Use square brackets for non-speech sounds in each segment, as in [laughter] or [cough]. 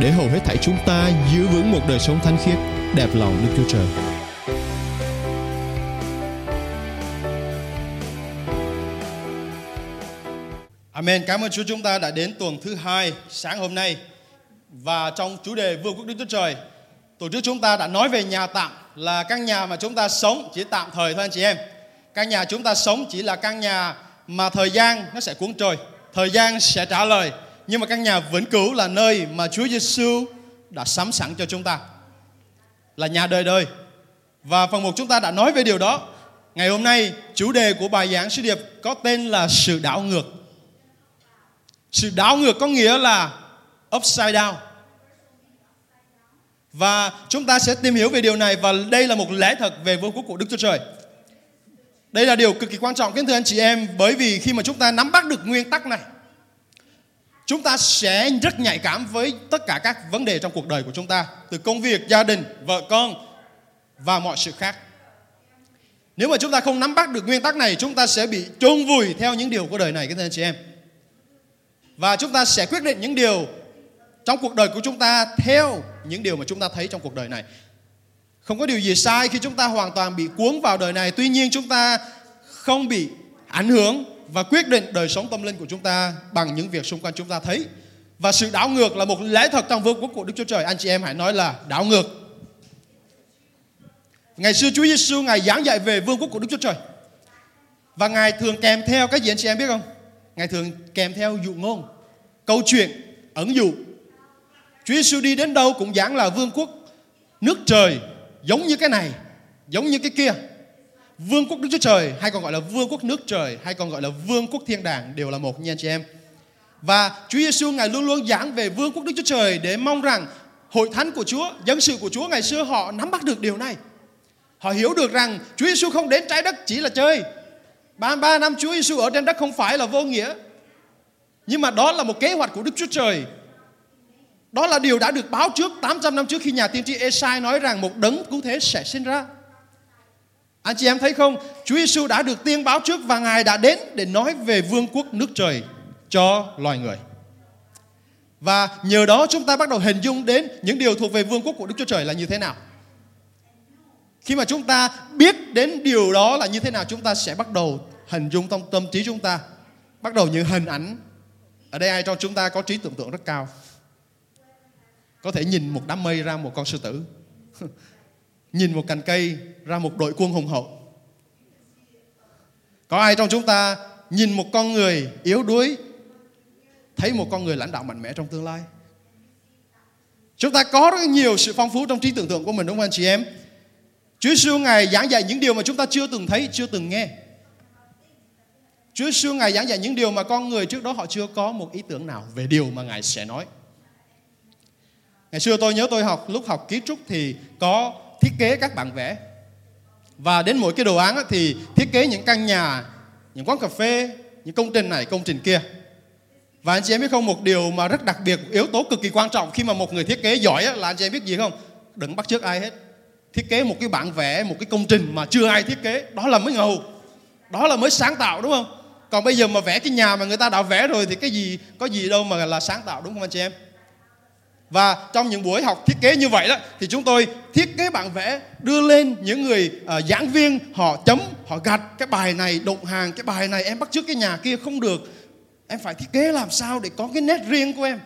để hầu hết thảy chúng ta giữ vững một đời sống thánh khiết, đẹp lòng Đức Chúa Trời. Amen. Cảm ơn Chúa chúng ta đã đến tuần thứ hai sáng hôm nay và trong chủ đề Vương quốc Đức Chúa Trời. Tổ chức chúng ta đã nói về nhà tạm là căn nhà mà chúng ta sống chỉ tạm thời thôi anh chị em. Căn nhà chúng ta sống chỉ là căn nhà mà thời gian nó sẽ cuốn trôi, thời gian sẽ trả lời. Nhưng mà căn nhà vĩnh cửu là nơi mà Chúa Giêsu đã sắm sẵn cho chúng ta. Là nhà đời đời. Và phần một chúng ta đã nói về điều đó. Ngày hôm nay, chủ đề của bài giảng sứ điệp có tên là sự đảo ngược. Sự đảo ngược có nghĩa là upside down. Và chúng ta sẽ tìm hiểu về điều này và đây là một lẽ thật về vương quốc của Đức Chúa Trời. Đây là điều cực kỳ quan trọng, kính thưa anh chị em, bởi vì khi mà chúng ta nắm bắt được nguyên tắc này chúng ta sẽ rất nhạy cảm với tất cả các vấn đề trong cuộc đời của chúng ta từ công việc, gia đình, vợ con và mọi sự khác. Nếu mà chúng ta không nắm bắt được nguyên tắc này chúng ta sẽ bị chôn vùi theo những điều của đời này các anh chị em. Và chúng ta sẽ quyết định những điều trong cuộc đời của chúng ta theo những điều mà chúng ta thấy trong cuộc đời này. Không có điều gì sai khi chúng ta hoàn toàn bị cuốn vào đời này. Tuy nhiên chúng ta không bị ảnh hưởng và quyết định đời sống tâm linh của chúng ta bằng những việc xung quanh chúng ta thấy. Và sự đảo ngược là một lẽ thật trong vương quốc của Đức Chúa Trời. Anh chị em hãy nói là đảo ngược. Ngày xưa Chúa Giêsu ngài giảng dạy về vương quốc của Đức Chúa Trời. Và ngài thường kèm theo cái gì anh chị em biết không? Ngài thường kèm theo dụ ngôn, câu chuyện, ẩn dụ. Chúa Giêsu đi đến đâu cũng giảng là vương quốc nước trời giống như cái này, giống như cái kia. Vương quốc Đức Chúa Trời hay còn gọi là vương quốc nước trời hay còn gọi là vương quốc thiên đàng đều là một nha chị em. Và Chúa Giêsu ngài luôn luôn giảng về vương quốc Đức Chúa Trời để mong rằng hội thánh của Chúa, dân sự của Chúa ngày xưa họ nắm bắt được điều này. Họ hiểu được rằng Chúa Giêsu không đến trái đất chỉ là chơi. Ba, ba năm Chúa Giêsu ở trên đất không phải là vô nghĩa. Nhưng mà đó là một kế hoạch của Đức Chúa Trời. Đó là điều đã được báo trước 800 năm trước khi nhà tiên tri Esai nói rằng một đấng cứu thế sẽ sinh ra. Anh chị em thấy không? Chúa Giêsu đã được tiên báo trước và Ngài đã đến để nói về vương quốc nước trời cho loài người. Và nhờ đó chúng ta bắt đầu hình dung đến những điều thuộc về vương quốc của Đức Chúa Trời là như thế nào. Khi mà chúng ta biết đến điều đó là như thế nào, chúng ta sẽ bắt đầu hình dung trong tâm trí chúng ta. Bắt đầu những hình ảnh. Ở đây ai trong chúng ta có trí tưởng tượng rất cao. Có thể nhìn một đám mây ra một con sư tử. [laughs] nhìn một cành cây ra một đội quân hùng hậu. Có ai trong chúng ta nhìn một con người yếu đuối thấy một con người lãnh đạo mạnh mẽ trong tương lai? Chúng ta có rất nhiều sự phong phú trong trí tưởng tượng của mình đúng không anh chị em? Chúa Giêsu ngài giảng dạy những điều mà chúng ta chưa từng thấy, chưa từng nghe. Chúa Giêsu ngài giảng dạy những điều mà con người trước đó họ chưa có một ý tưởng nào về điều mà ngài sẽ nói. Ngày xưa tôi nhớ tôi học lúc học kiến trúc thì có thiết kế các bản vẽ. Và đến mỗi cái đồ án thì thiết kế những căn nhà, những quán cà phê, những công trình này, công trình kia. Và anh chị em biết không, một điều mà rất đặc biệt, yếu tố cực kỳ quan trọng khi mà một người thiết kế giỏi là anh chị em biết gì không? Đừng bắt chước ai hết. Thiết kế một cái bản vẽ, một cái công trình mà chưa ai thiết kế, đó là mới ngầu, đó là mới sáng tạo, đúng không? Còn bây giờ mà vẽ cái nhà mà người ta đã vẽ rồi thì cái gì, có gì đâu mà là sáng tạo, đúng không anh chị em? Và trong những buổi học thiết kế như vậy đó thì chúng tôi thiết kế bản vẽ đưa lên những người uh, giảng viên họ chấm họ gạch cái bài này đụng hàng cái bài này em bắt trước cái nhà kia không được. Em phải thiết kế làm sao để có cái nét riêng của em?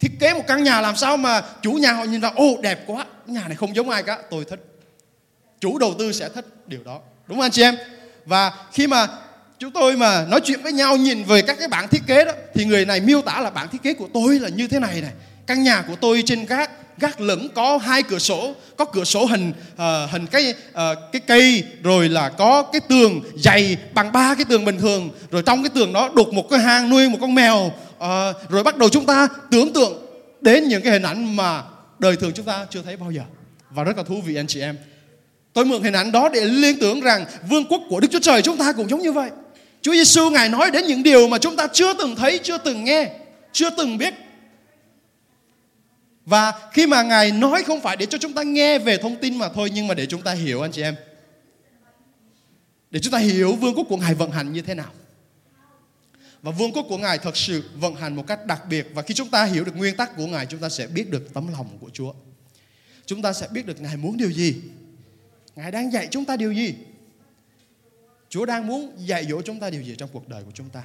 Thiết kế một căn nhà làm sao mà chủ nhà họ nhìn ra ô đẹp quá nhà này không giống ai cả tôi thích. Chủ đầu tư sẽ thích điều đó. Đúng không anh chị em? Và khi mà chúng tôi mà nói chuyện với nhau nhìn về các cái bản thiết kế đó thì người này miêu tả là bản thiết kế của tôi là như thế này này căn nhà của tôi trên gác gác lửng có hai cửa sổ có cửa sổ hình uh, hình cái uh, cái cây rồi là có cái tường dày bằng ba cái tường bình thường rồi trong cái tường đó đục một cái hang nuôi một con mèo uh, rồi bắt đầu chúng ta tưởng tượng đến những cái hình ảnh mà đời thường chúng ta chưa thấy bao giờ và rất là thú vị anh chị em. Tôi mượn hình ảnh đó để liên tưởng rằng vương quốc của Đức Chúa Trời chúng ta cũng giống như vậy. Chúa Giêsu ngài nói đến những điều mà chúng ta chưa từng thấy, chưa từng nghe, chưa từng biết. Và khi mà ngài nói không phải để cho chúng ta nghe về thông tin mà thôi, nhưng mà để chúng ta hiểu, anh chị em. Để chúng ta hiểu vương quốc của ngài vận hành như thế nào. Và vương quốc của Ngài thật sự vận hành một cách đặc biệt và khi chúng ta hiểu được nguyên tắc của Ngài, chúng ta sẽ biết được tấm lòng của Chúa. Chúng ta sẽ biết được Ngài muốn điều gì. Ngài đang dạy chúng ta điều gì. Chúa đang muốn dạy dỗ chúng ta điều gì trong cuộc đời của chúng ta.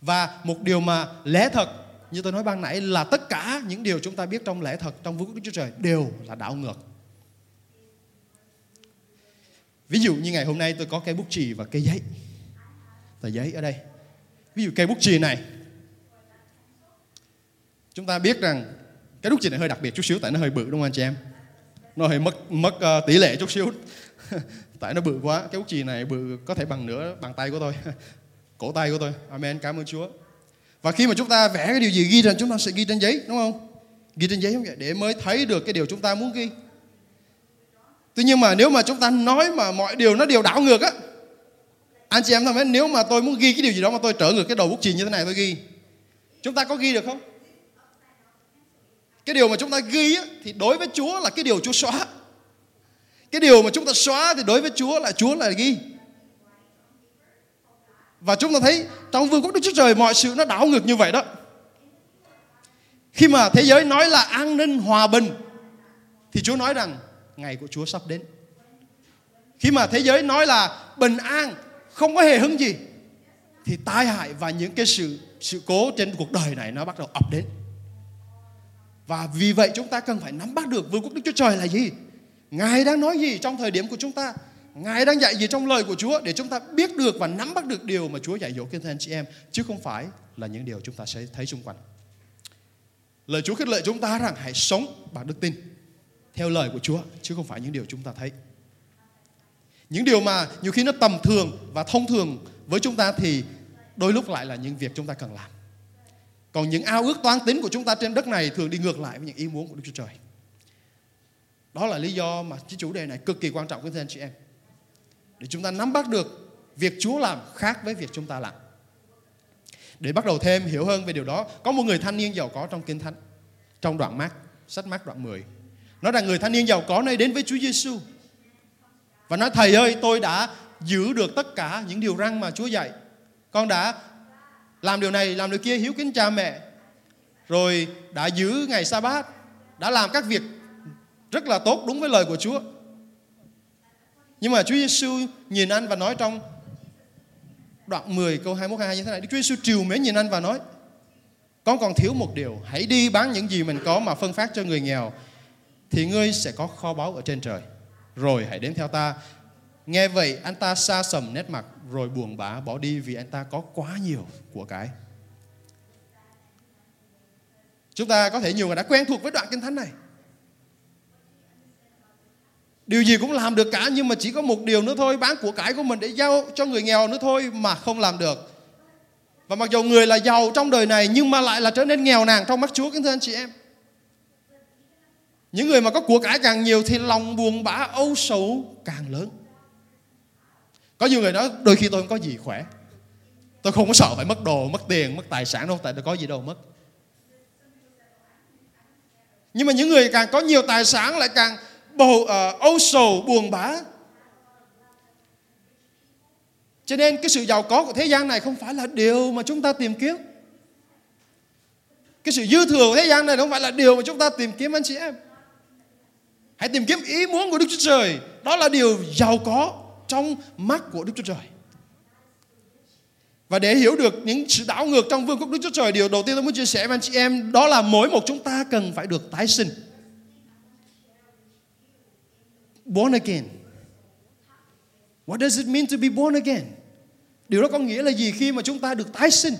Và một điều mà lẽ thật như tôi nói ban nãy là tất cả những điều chúng ta biết trong lẽ thật trong vương quốc Đức Chúa Trời đều là đảo ngược. Ví dụ như ngày hôm nay tôi có cây bút chì và cây giấy. Tờ giấy ở đây. Ví dụ cây bút chì này. Chúng ta biết rằng cái bút chì này hơi đặc biệt chút xíu tại nó hơi bự đúng không anh chị em? Nó hơi mất mất uh, tỷ lệ chút xíu. [laughs] Tại nó bự quá. Cái bút chì này bự có thể bằng nửa bàn tay của tôi. [laughs] Cổ tay của tôi. Amen. Cảm ơn chúa và khi mà chúng ta vẽ cái điều gì ghi ra chúng ta sẽ ghi trên giấy đúng không? Ghi trên giấy không vậy để mới thấy được cái điều chúng ta muốn ghi. Tuy nhiên mà nếu mà chúng ta nói mà mọi điều nó đều đảo ngược á anh chị em thân mến nếu mà tôi muốn ghi cái điều gì đó mà tôi trở ngược cái đầu bút chì như thế này tôi ghi chúng ta có ghi được không? Cái điều mà chúng ta ghi á, thì đối với Chúa là cái điều Chúa xóa. Cái điều mà chúng ta xóa thì đối với Chúa là Chúa là ghi và chúng ta thấy trong vương quốc Đức Chúa Trời mọi sự nó đảo ngược như vậy đó. Khi mà thế giới nói là an ninh, hòa bình, thì Chúa nói rằng ngày của Chúa sắp đến. Khi mà thế giới nói là bình an, không có hề hứng gì, thì tai hại và những cái sự sự cố trên cuộc đời này nó bắt đầu ập đến. Và vì vậy chúng ta cần phải nắm bắt được vương quốc Đức Chúa Trời là gì. Ngài đang nói gì trong thời điểm của chúng ta Ngài đang dạy gì trong lời của Chúa để chúng ta biết được và nắm bắt được điều mà Chúa dạy dỗ kinh thưa anh chị em, chứ không phải là những điều chúng ta sẽ thấy xung quanh. Lời Chúa khích lệ chúng ta rằng hãy sống bằng đức tin, theo lời của Chúa, chứ không phải những điều chúng ta thấy. Những điều mà nhiều khi nó tầm thường và thông thường với chúng ta thì đôi lúc lại là những việc chúng ta cần làm. Còn những ao ước toán tính của chúng ta trên đất này thường đi ngược lại với những ý muốn của Đức Chúa Trời. Đó là lý do mà cái chủ đề này cực kỳ quan trọng với anh chị em. Để chúng ta nắm bắt được việc Chúa làm khác với việc chúng ta làm. Để bắt đầu thêm hiểu hơn về điều đó, có một người thanh niên giàu có trong Kinh Thánh, trong đoạn mát, sách mát đoạn 10. Nói rằng người thanh niên giàu có này đến với Chúa Giêsu và nói thầy ơi tôi đã giữ được tất cả những điều răn mà Chúa dạy. Con đã làm điều này, làm điều kia hiếu kính cha mẹ. Rồi đã giữ ngày sa bát, đã làm các việc rất là tốt đúng với lời của Chúa. Nhưng mà Chúa Giêsu nhìn anh và nói trong đoạn 10 câu 21 22 như thế này, Đức Chúa Giêsu triều mến nhìn anh và nói: Con còn thiếu một điều, hãy đi bán những gì mình có mà phân phát cho người nghèo thì ngươi sẽ có kho báu ở trên trời rồi hãy đến theo ta. Nghe vậy anh ta xa sầm nét mặt rồi buồn bã bỏ đi vì anh ta có quá nhiều của cái. Chúng ta có thể nhiều người đã quen thuộc với đoạn kinh thánh này. Điều gì cũng làm được cả nhưng mà chỉ có một điều nữa thôi, bán của cải của mình để giao cho người nghèo nữa thôi mà không làm được. Và mặc dù người là giàu trong đời này nhưng mà lại là trở nên nghèo nàn trong mắt Chúa kính thưa anh chị em. Những người mà có của cải càng nhiều thì lòng buồn bã âu sầu càng lớn. Có nhiều người nói đôi khi tôi không có gì khỏe. Tôi không có sợ phải mất đồ, mất tiền, mất tài sản đâu, tại tôi có gì đâu mất. Nhưng mà những người càng có nhiều tài sản lại càng bầu ờ, uh, âu sầu buồn bã. Cho nên cái sự giàu có của thế gian này không phải là điều mà chúng ta tìm kiếm. Cái sự dư thừa của thế gian này không phải là điều mà chúng ta tìm kiếm anh chị em. Hãy tìm kiếm ý muốn của Đức Chúa Trời. Đó là điều giàu có trong mắt của Đức Chúa Trời. Và để hiểu được những sự đảo ngược trong vương quốc Đức Chúa Trời, điều đầu tiên tôi muốn chia sẻ với anh chị em đó là mỗi một chúng ta cần phải được tái sinh. Born again. What does it mean to be born again? Điều đó có nghĩa là gì khi mà chúng ta được tái sinh?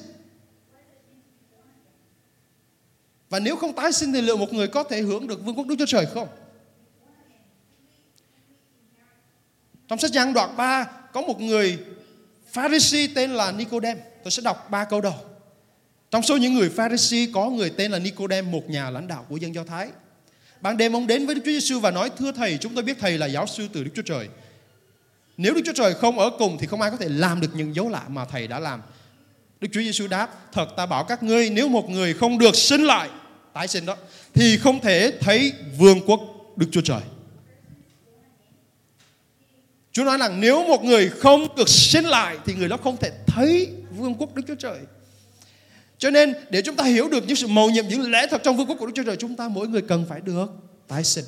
Và nếu không tái sinh thì liệu một người có thể hưởng được vương quốc Đức Chúa Trời không? Trong sách Giăng đoạn 3 có một người Pharisee tên là Nicodem. Tôi sẽ đọc ba câu đầu. Trong số những người Pharisee có người tên là Nicodem, một nhà lãnh đạo của dân Do Thái. Ban đêm ông đến với Đức Chúa Giêsu và nói thưa thầy, chúng tôi biết thầy là giáo sư từ Đức Chúa Trời. Nếu Đức Chúa Trời không ở cùng thì không ai có thể làm được những dấu lạ mà thầy đã làm. Đức Chúa Giêsu đáp, thật ta bảo các ngươi nếu một người không được sinh lại, tái sinh đó, thì không thể thấy vương quốc Đức Chúa Trời. Chúa nói rằng nếu một người không được sinh lại thì người đó không thể thấy vương quốc Đức Chúa Trời. Cho nên để chúng ta hiểu được những sự mầu nhiệm, những lẽ thật trong vương quốc của Đức Chúa Trời, chúng ta mỗi người cần phải được tái sinh.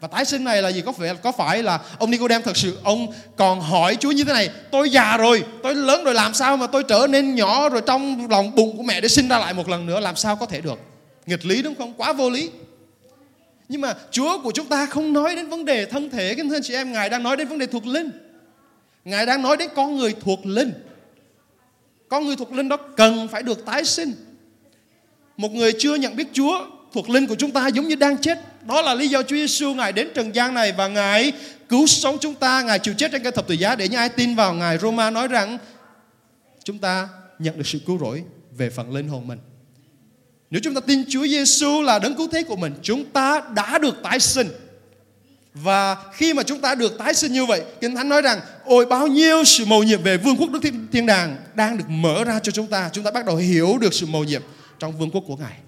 Và tái sinh này là gì? Có phải có phải là ông Nicodem thật sự ông còn hỏi Chúa như thế này, tôi già rồi, tôi lớn rồi làm sao mà tôi trở nên nhỏ rồi trong lòng bụng của mẹ để sinh ra lại một lần nữa làm sao có thể được? Nghịch lý đúng không? Quá vô lý. Nhưng mà Chúa của chúng ta không nói đến vấn đề thân thể kính thưa chị em, Ngài đang nói đến vấn đề thuộc linh. Ngài đang nói đến con người thuộc linh. Con người thuộc linh đó cần phải được tái sinh. Một người chưa nhận biết Chúa, thuộc linh của chúng ta giống như đang chết. Đó là lý do Chúa Giêsu Ngài đến trần gian này và Ngài cứu sống chúng ta, Ngài chịu chết trên cây thập tự giá để những ai tin vào Ngài. Roma nói rằng chúng ta nhận được sự cứu rỗi về phần linh hồn mình. Nếu chúng ta tin Chúa Giêsu là đấng cứu thế của mình, chúng ta đã được tái sinh. Và khi mà chúng ta được tái sinh như vậy, Kinh Thánh nói rằng ôi bao nhiêu sự mầu nhiệm về vương quốc Đức Thiên, Thiên Đàng đang được mở ra cho chúng ta. Chúng ta bắt đầu hiểu được sự mầu nhiệm trong vương quốc của Ngài.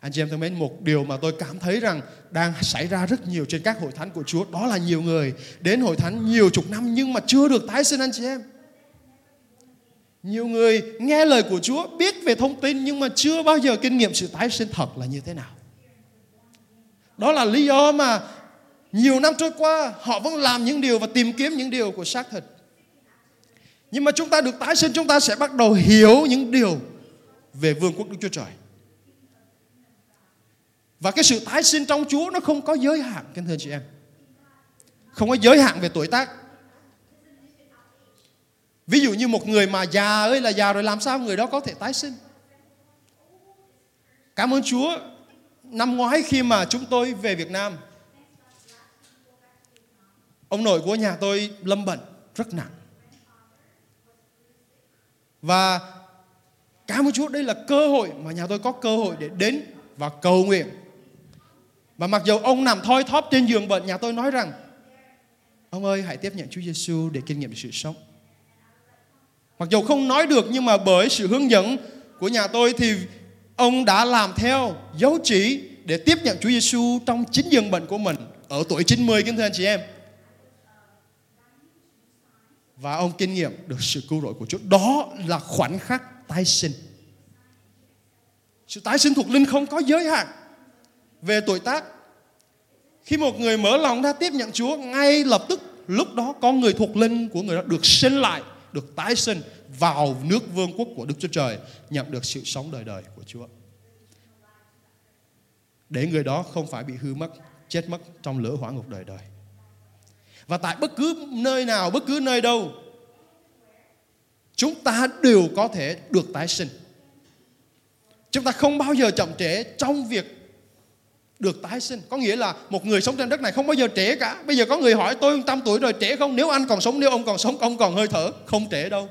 Anh chị em thân mến, một điều mà tôi cảm thấy rằng đang xảy ra rất nhiều trên các hội thánh của Chúa đó là nhiều người đến hội thánh nhiều chục năm nhưng mà chưa được tái sinh anh chị em. Nhiều người nghe lời của Chúa, biết về thông tin nhưng mà chưa bao giờ kinh nghiệm sự tái sinh thật là như thế nào. Đó là lý do mà nhiều năm trôi qua họ vẫn làm những điều và tìm kiếm những điều của xác thịt. Nhưng mà chúng ta được tái sinh chúng ta sẽ bắt đầu hiểu những điều về vương quốc Đức Chúa Trời. Và cái sự tái sinh trong Chúa nó không có giới hạn, kính thưa chị em. Không có giới hạn về tuổi tác. Ví dụ như một người mà già ơi là già rồi làm sao người đó có thể tái sinh? Cảm ơn Chúa. Năm ngoái khi mà chúng tôi về Việt Nam, ông nội của nhà tôi lâm bệnh rất nặng. Và cảm ơn Chúa đây là cơ hội mà nhà tôi có cơ hội để đến và cầu nguyện. Và mặc dù ông nằm thoi thóp trên giường bệnh, nhà tôi nói rằng Ông ơi hãy tiếp nhận Chúa Giêsu để kinh nghiệm sự sống. Mặc dù không nói được nhưng mà bởi sự hướng dẫn của nhà tôi thì ông đã làm theo dấu chỉ để tiếp nhận Chúa Giêsu trong chính dân bệnh của mình ở tuổi 90 kính thưa anh chị em. Và ông kinh nghiệm được sự cứu rỗi của Chúa. Đó là khoảnh khắc tái sinh. Sự tái sinh thuộc linh không có giới hạn về tuổi tác. Khi một người mở lòng ra tiếp nhận Chúa, ngay lập tức lúc đó con người thuộc linh của người đó được sinh lại được tái sinh vào nước vương quốc của Đức Chúa Trời, nhận được sự sống đời đời của Chúa. Để người đó không phải bị hư mất, chết mất trong lửa hỏa ngục đời đời. Và tại bất cứ nơi nào, bất cứ nơi đâu, chúng ta đều có thể được tái sinh. Chúng ta không bao giờ chậm trễ trong việc được tái sinh. Có nghĩa là một người sống trên đất này không bao giờ trễ cả. Bây giờ có người hỏi, tôi trăm tuổi rồi, trễ không? Nếu anh còn sống, nếu ông còn sống, ông còn hơi thở. Không trễ đâu.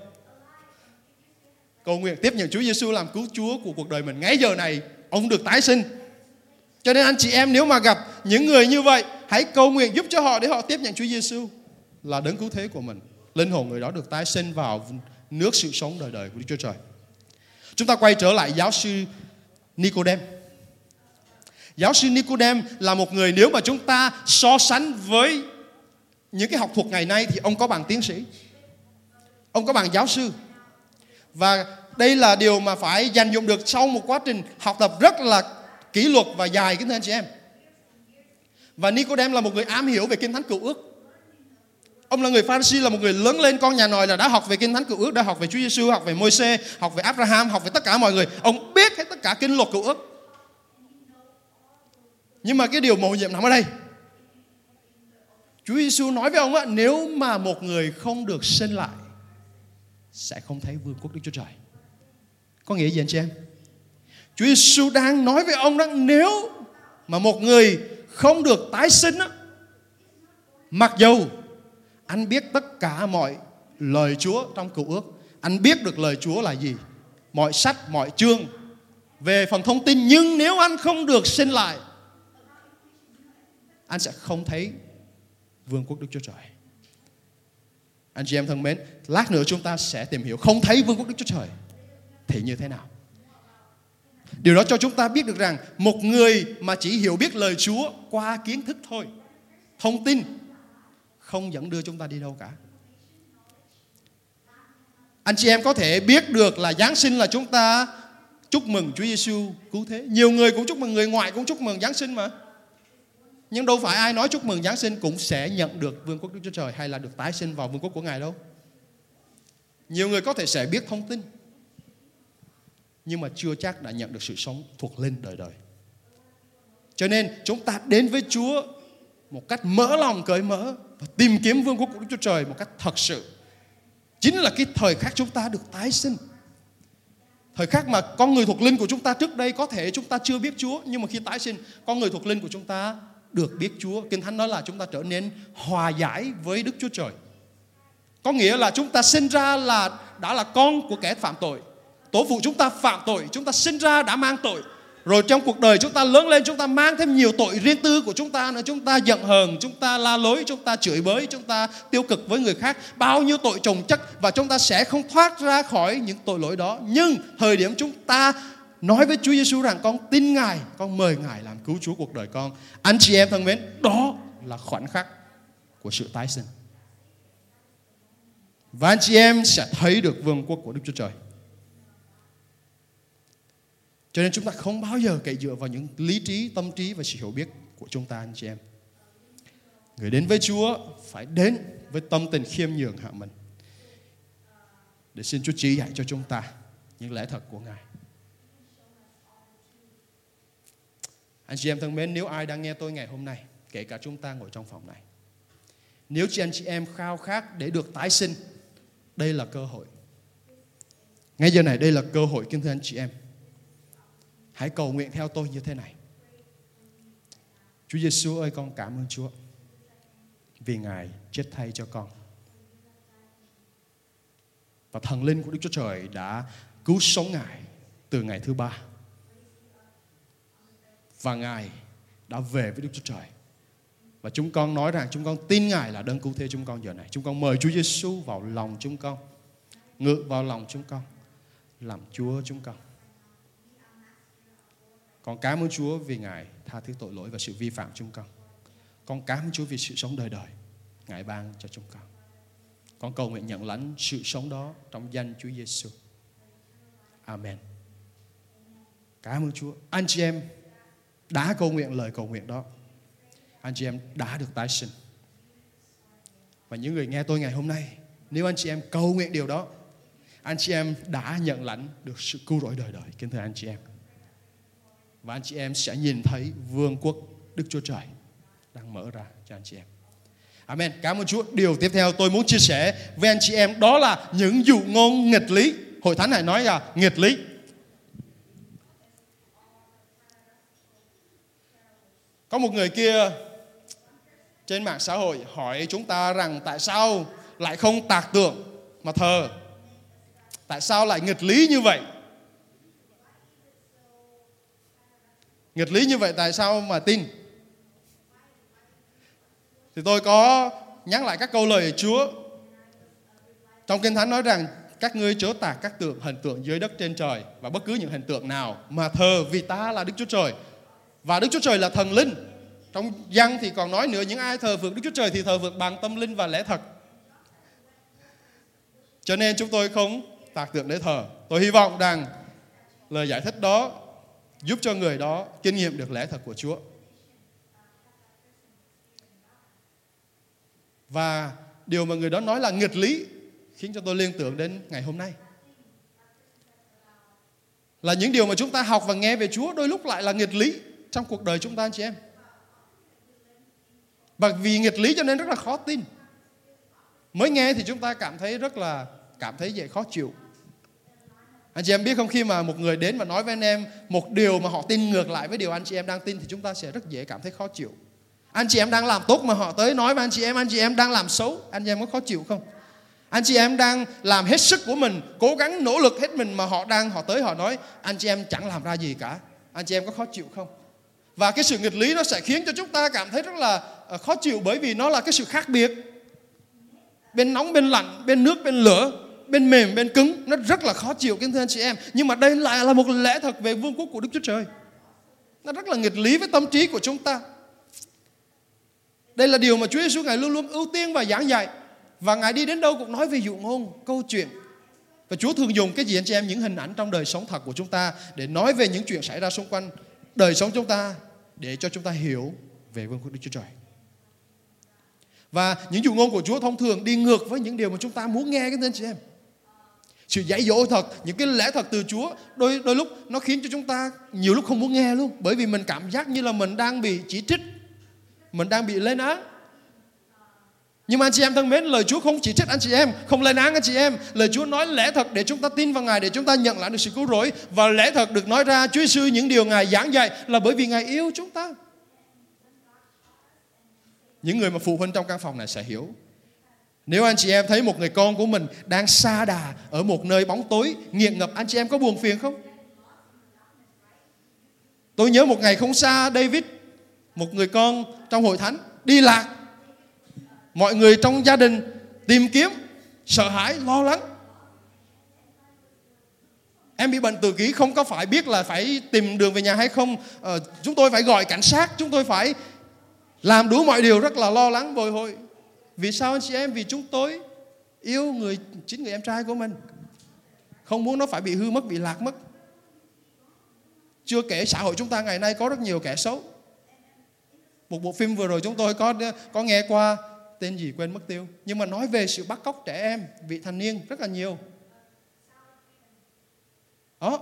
Cầu nguyện tiếp nhận Chúa Giêsu làm cứu Chúa của cuộc đời mình. Ngay giờ này, ông được tái sinh. Cho nên anh chị em, nếu mà gặp những người như vậy, hãy cầu nguyện giúp cho họ để họ tiếp nhận Chúa Giêsu là đấng cứu thế của mình. Linh hồn người đó được tái sinh vào nước sự sống đời đời của Đức Chúa Trời. Chúng ta quay trở lại giáo sư Nicodem. Giáo sư Nicodem là một người nếu mà chúng ta so sánh với những cái học thuật ngày nay thì ông có bằng tiến sĩ. Ông có bằng giáo sư. Và đây là điều mà phải dành dụng được sau một quá trình học tập rất là kỷ luật và dài kính thưa anh chị em. Và Nicodem là một người am hiểu về kinh thánh cựu ước. Ông là người Pharisee là một người lớn lên con nhà nòi là đã học về kinh thánh cựu ước, đã học về Chúa Giêsu, học về Môi-se, học về Abraham, học về tất cả mọi người. Ông biết hết tất cả kinh luật cựu ước. Nhưng mà cái điều mầu nhiệm nằm ở đây. Chúa Giêsu nói với ông á, nếu mà một người không được sinh lại sẽ không thấy vương quốc Đức Chúa Trời. Có nghĩa gì anh chị em? Chúa Giêsu đang nói với ông rằng nếu mà một người không được tái sinh á, mặc dù anh biết tất cả mọi lời Chúa trong cựu ước, anh biết được lời Chúa là gì, mọi sách, mọi chương, về phần thông tin nhưng nếu anh không được sinh lại anh sẽ không thấy vương quốc Đức Chúa Trời. Anh chị em thân mến, lát nữa chúng ta sẽ tìm hiểu không thấy vương quốc Đức Chúa Trời thì như thế nào. Điều đó cho chúng ta biết được rằng một người mà chỉ hiểu biết lời Chúa qua kiến thức thôi, thông tin không dẫn đưa chúng ta đi đâu cả. Anh chị em có thể biết được là Giáng sinh là chúng ta chúc mừng Chúa Giêsu cứu thế. Nhiều người cũng chúc mừng người ngoại cũng chúc mừng Giáng sinh mà. Nhưng đâu phải ai nói chúc mừng Giáng sinh cũng sẽ nhận được vương quốc Đức Chúa Trời hay là được tái sinh vào vương quốc của Ngài đâu. Nhiều người có thể sẽ biết thông tin, nhưng mà chưa chắc đã nhận được sự sống thuộc linh đời đời. Cho nên chúng ta đến với Chúa một cách mở lòng cởi mở và tìm kiếm vương quốc của Đức Chúa Trời một cách thật sự. Chính là cái thời khắc chúng ta được tái sinh. Thời khắc mà con người thuộc linh của chúng ta trước đây có thể chúng ta chưa biết Chúa, nhưng mà khi tái sinh, con người thuộc linh của chúng ta được biết Chúa. Kinh Thánh nói là chúng ta trở nên hòa giải với Đức Chúa Trời. Có nghĩa là chúng ta sinh ra là đã là con của kẻ phạm tội. Tổ phụ chúng ta phạm tội, chúng ta sinh ra đã mang tội. Rồi trong cuộc đời chúng ta lớn lên chúng ta mang thêm nhiều tội riêng tư của chúng ta nữa. Chúng ta giận hờn, chúng ta la lối, chúng ta chửi bới, chúng ta tiêu cực với người khác. Bao nhiêu tội trồng chất và chúng ta sẽ không thoát ra khỏi những tội lỗi đó. Nhưng thời điểm chúng ta nói với Chúa Giêsu rằng con tin Ngài, con mời Ngài làm cứu Chúa cuộc đời con. Anh chị em thân mến, đó là khoảnh khắc của sự tái sinh. Và anh chị em sẽ thấy được vương quốc của Đức Chúa Trời. Cho nên chúng ta không bao giờ cậy dựa vào những lý trí, tâm trí và sự hiểu biết của chúng ta anh chị em. Người đến với Chúa phải đến với tâm tình khiêm nhường hạ mình. Để xin Chúa chỉ dạy cho chúng ta những lẽ thật của Ngài. Anh chị em thân mến, nếu ai đang nghe tôi ngày hôm nay, kể cả chúng ta ngồi trong phòng này, nếu chị anh chị em khao khát để được tái sinh, đây là cơ hội. Ngay giờ này đây là cơ hội kính thưa anh chị em. Hãy cầu nguyện theo tôi như thế này. Chúa Giêsu ơi con cảm ơn Chúa vì Ngài chết thay cho con. Và thần linh của Đức Chúa Trời đã cứu sống Ngài từ ngày thứ ba và Ngài đã về với Đức Chúa Trời. Và chúng con nói rằng, chúng con tin Ngài là đấng cứu thế chúng con giờ này. Chúng con mời Chúa Giêsu vào lòng chúng con. Ngự vào lòng chúng con. Làm Chúa chúng con. Con cảm ơn Chúa vì Ngài tha thứ tội lỗi và sự vi phạm chúng con. Con cảm ơn Chúa vì sự sống đời đời Ngài ban cho chúng con. Con cầu nguyện nhận lãnh sự sống đó trong danh Chúa Giêsu. Amen. Cảm ơn Chúa. Anh chị em đã cầu nguyện, lời cầu nguyện đó anh chị em đã được tái sinh và những người nghe tôi ngày hôm nay, nếu anh chị em cầu nguyện điều đó, anh chị em đã nhận lãnh được sự cứu rỗi đời đời kính thưa anh chị em và anh chị em sẽ nhìn thấy vương quốc Đức Chúa Trời đang mở ra cho anh chị em Amen. Cảm ơn Chúa. Điều tiếp theo tôi muốn chia sẻ với anh chị em, đó là những dụ ngôn nghịch lý. Hội thánh này nói là nghịch lý. Có một người kia trên mạng xã hội hỏi chúng ta rằng tại sao lại không tạc tượng mà thờ? Tại sao lại nghịch lý như vậy? Nghịch lý như vậy tại sao mà tin? Thì tôi có nhắc lại các câu lời Chúa. Trong Kinh Thánh nói rằng các ngươi chớ tạc các tượng, hình tượng dưới đất trên trời và bất cứ những hình tượng nào mà thờ vì ta là Đức Chúa Trời và Đức Chúa Trời là thần linh. Trong văn thì còn nói nữa, những ai thờ phượng Đức Chúa Trời thì thờ phượng bằng tâm linh và lẽ thật. Cho nên chúng tôi không tạc tượng để thờ. Tôi hy vọng rằng lời giải thích đó giúp cho người đó kinh nghiệm được lẽ thật của Chúa. Và điều mà người đó nói là nghịch lý khiến cho tôi liên tưởng đến ngày hôm nay. Là những điều mà chúng ta học và nghe về Chúa đôi lúc lại là nghịch lý trong cuộc đời chúng ta anh chị em. Và vì nghịch lý cho nên rất là khó tin. Mới nghe thì chúng ta cảm thấy rất là cảm thấy dễ khó chịu. Anh chị em biết không khi mà một người đến và nói với anh em một điều mà họ tin ngược lại với điều anh chị em đang tin thì chúng ta sẽ rất dễ cảm thấy khó chịu. Anh chị em đang làm tốt mà họ tới nói với anh chị em anh chị em đang làm xấu, anh chị em có khó chịu không? Anh chị em đang làm hết sức của mình, cố gắng nỗ lực hết mình mà họ đang họ tới họ nói anh chị em chẳng làm ra gì cả. Anh chị em có khó chịu không? Và cái sự nghịch lý nó sẽ khiến cho chúng ta cảm thấy rất là à, khó chịu bởi vì nó là cái sự khác biệt. Bên nóng, bên lạnh, bên nước, bên lửa, bên mềm, bên cứng, nó rất là khó chịu kính thưa anh chị em. Nhưng mà đây lại là một lẽ thật về vương quốc của Đức Chúa Trời. Nó rất là nghịch lý với tâm trí của chúng ta. Đây là điều mà Chúa Giêsu ngài luôn luôn ưu tiên và giảng dạy. Và ngài đi đến đâu cũng nói về dụ ngôn, câu chuyện. Và Chúa thường dùng cái gì anh chị em những hình ảnh trong đời sống thật của chúng ta để nói về những chuyện xảy ra xung quanh đời sống chúng ta để cho chúng ta hiểu về vương quốc Đức Chúa Trời. Và những dụ ngôn của Chúa thông thường đi ngược với những điều mà chúng ta muốn nghe cái anh chị em. Sự dạy dỗ thật, những cái lẽ thật từ Chúa đôi đôi lúc nó khiến cho chúng ta nhiều lúc không muốn nghe luôn bởi vì mình cảm giác như là mình đang bị chỉ trích, mình đang bị lên án. Nhưng mà anh chị em thân mến, lời Chúa không chỉ trích anh chị em, không lên án anh chị em. Lời Chúa nói lẽ thật để chúng ta tin vào Ngài, để chúng ta nhận lại được sự cứu rỗi. Và lẽ thật được nói ra, Chúa Sư những điều Ngài giảng dạy là bởi vì Ngài yêu chúng ta. Những người mà phụ huynh trong căn phòng này sẽ hiểu. Nếu anh chị em thấy một người con của mình đang xa đà ở một nơi bóng tối, nghiện ngập, anh chị em có buồn phiền không? Tôi nhớ một ngày không xa David, một người con trong hội thánh, đi lạc mọi người trong gia đình tìm kiếm sợ hãi lo lắng. Em bị bệnh tự kỷ không có phải biết là phải tìm đường về nhà hay không. Ờ, chúng tôi phải gọi cảnh sát chúng tôi phải làm đủ mọi điều rất là lo lắng bồi hồi. Vì sao anh chị em? Vì chúng tôi yêu người chính người em trai của mình. Không muốn nó phải bị hư mất bị lạc mất. Chưa kể xã hội chúng ta ngày nay có rất nhiều kẻ xấu. Một bộ phim vừa rồi chúng tôi có có nghe qua tên gì quên mất tiêu. Nhưng mà nói về sự bắt cóc trẻ em, vị thành niên rất là nhiều. Đó.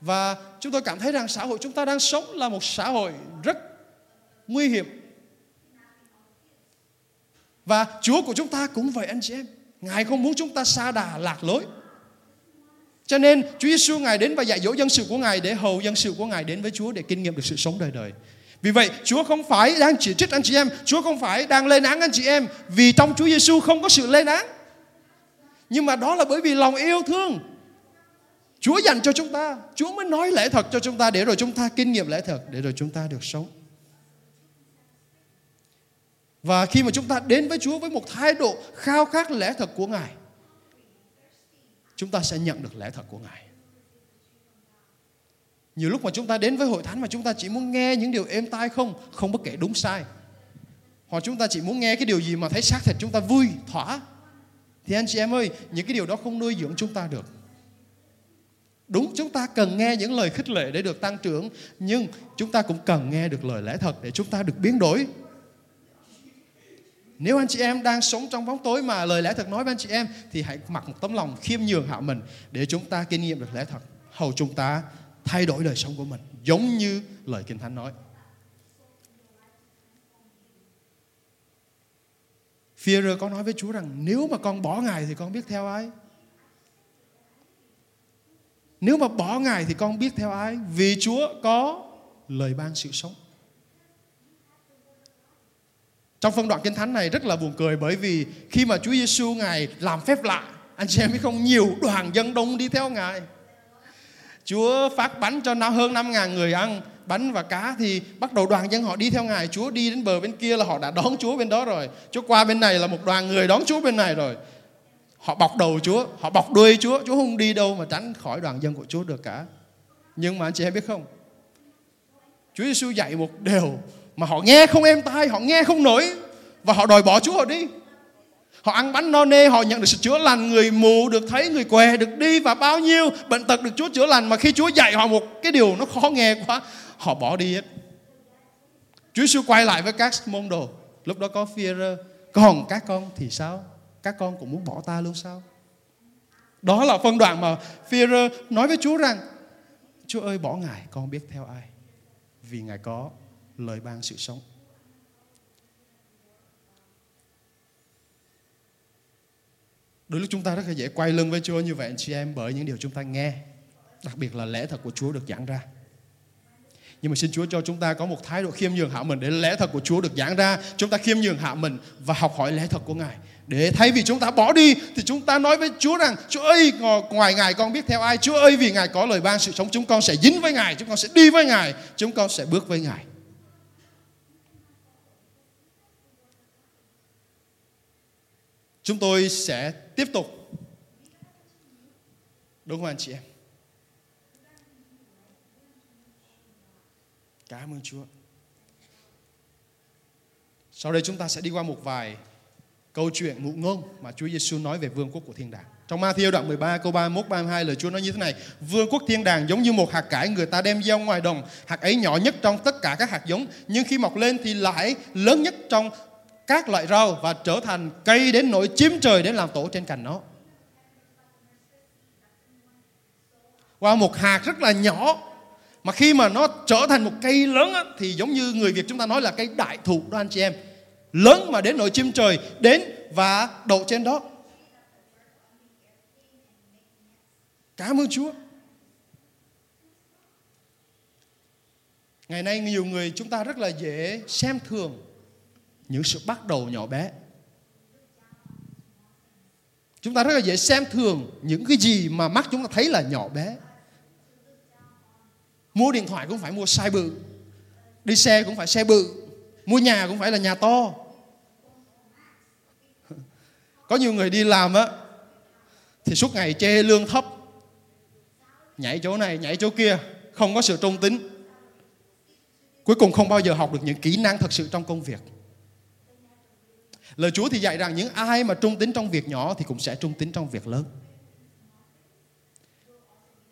Và chúng tôi cảm thấy rằng xã hội chúng ta đang sống là một xã hội rất nguy hiểm. Và Chúa của chúng ta cũng vậy anh chị em. Ngài không muốn chúng ta xa đà lạc lối. Cho nên Chúa Giêsu Ngài đến và dạy dỗ dân sự của Ngài để hầu dân sự của Ngài đến với Chúa để kinh nghiệm được sự sống đời đời. Vì vậy, Chúa không phải đang chỉ trích anh chị em, Chúa không phải đang lên án anh chị em vì trong Chúa Giêsu không có sự lên án. Nhưng mà đó là bởi vì lòng yêu thương Chúa dành cho chúng ta, Chúa mới nói lẽ thật cho chúng ta để rồi chúng ta kinh nghiệm lẽ thật để rồi chúng ta được sống. Và khi mà chúng ta đến với Chúa với một thái độ khao khát lẽ thật của Ngài, chúng ta sẽ nhận được lẽ thật của Ngài. Nhiều lúc mà chúng ta đến với hội thánh mà chúng ta chỉ muốn nghe những điều êm tai không, không bất kể đúng sai. Hoặc chúng ta chỉ muốn nghe cái điều gì mà thấy xác thịt chúng ta vui, thỏa. Thì anh chị em ơi, những cái điều đó không nuôi dưỡng chúng ta được. Đúng chúng ta cần nghe những lời khích lệ để được tăng trưởng Nhưng chúng ta cũng cần nghe được lời lẽ thật để chúng ta được biến đổi Nếu anh chị em đang sống trong bóng tối mà lời lẽ thật nói với anh chị em Thì hãy mặc một tấm lòng khiêm nhường hạ mình Để chúng ta kinh nghiệm được lẽ thật Hầu chúng ta thay đổi đời sống của mình giống như lời kinh thánh nói Phi-rơ có nói với Chúa rằng nếu mà con bỏ Ngài thì con biết theo ai? Nếu mà bỏ Ngài thì con biết theo ai? Vì Chúa có lời ban sự sống. Trong phân đoạn kinh thánh này rất là buồn cười bởi vì khi mà Chúa Giêsu Ngài làm phép lạ, anh chị em biết không nhiều đoàn dân đông đi theo Ngài. Chúa phát bánh cho nó hơn 5 ngàn người ăn. Bánh và cá thì bắt đầu đoàn dân họ đi theo ngài. Chúa đi đến bờ bên kia là họ đã đón Chúa bên đó rồi. Chúa qua bên này là một đoàn người đón Chúa bên này rồi. Họ bọc đầu Chúa, họ bọc đuôi Chúa. Chúa không đi đâu mà tránh khỏi đoàn dân của Chúa được cả. Nhưng mà anh chị em biết không? Chúa Giêsu dạy một điều mà họ nghe không êm tai, họ nghe không nổi và họ đòi bỏ Chúa họ đi. Họ ăn bánh no nê, họ nhận được sự chữa lành, người mù được thấy, người què được đi và bao nhiêu bệnh tật được Chúa chữa lành mà khi Chúa dạy họ một cái điều nó khó nghe quá, họ bỏ đi hết. Chúa Giêsu quay lại với các môn đồ, lúc đó có phi còn các con thì sao? Các con cũng muốn bỏ ta luôn sao? Đó là phân đoạn mà phi nói với Chúa rằng Chúa ơi bỏ Ngài, con biết theo ai? Vì Ngài có lời ban sự sống. Đôi lúc chúng ta rất là dễ quay lưng với Chúa như vậy anh chị em, bởi những điều chúng ta nghe. Đặc biệt là lẽ thật của Chúa được giảng ra. Nhưng mà xin Chúa cho chúng ta có một thái độ khiêm nhường hạ mình để lẽ thật của Chúa được giảng ra. Chúng ta khiêm nhường hạ mình và học hỏi lẽ thật của Ngài. Để thay vì chúng ta bỏ đi, thì chúng ta nói với Chúa rằng, Chúa ơi ngoài Ngài con biết theo ai Chúa ơi, vì Ngài có lời ban sự sống, chúng con sẽ dính với Ngài, Chúng con sẽ đi với Ngài, Chúng con sẽ bước với Ngài Chúng tôi sẽ tiếp tục. Đúng không anh chị em? Cảm ơn Chúa. Sau đây chúng ta sẽ đi qua một vài câu chuyện ngụ ngôn mà Chúa Giêsu nói về vương quốc của thiên đàng. Trong Matthew đoạn 13 câu 31 32 lời Chúa nói như thế này: Vương quốc thiên đàng giống như một hạt cải người ta đem gieo ngoài đồng, hạt ấy nhỏ nhất trong tất cả các hạt giống, nhưng khi mọc lên thì lại lớn nhất trong các loại rau và trở thành cây đến nỗi chiếm trời đến làm tổ trên cành nó. Qua một hạt rất là nhỏ mà khi mà nó trở thành một cây lớn á, thì giống như người Việt chúng ta nói là cây đại thụ đó anh chị em. Lớn mà đến nỗi chim trời đến và đậu trên đó. Cảm ơn Chúa. Ngày nay nhiều người chúng ta rất là dễ xem thường những sự bắt đầu nhỏ bé. Chúng ta rất là dễ xem thường những cái gì mà mắt chúng ta thấy là nhỏ bé. Mua điện thoại cũng phải mua size bự, đi xe cũng phải xe bự, mua nhà cũng phải là nhà to. Có nhiều người đi làm á, thì suốt ngày chê lương thấp. Nhảy chỗ này, nhảy chỗ kia, không có sự trung tính cuối cùng không bao giờ học được những kỹ năng thật sự trong công việc lời chúa thì dạy rằng những ai mà trung tín trong việc nhỏ thì cũng sẽ trung tín trong việc lớn.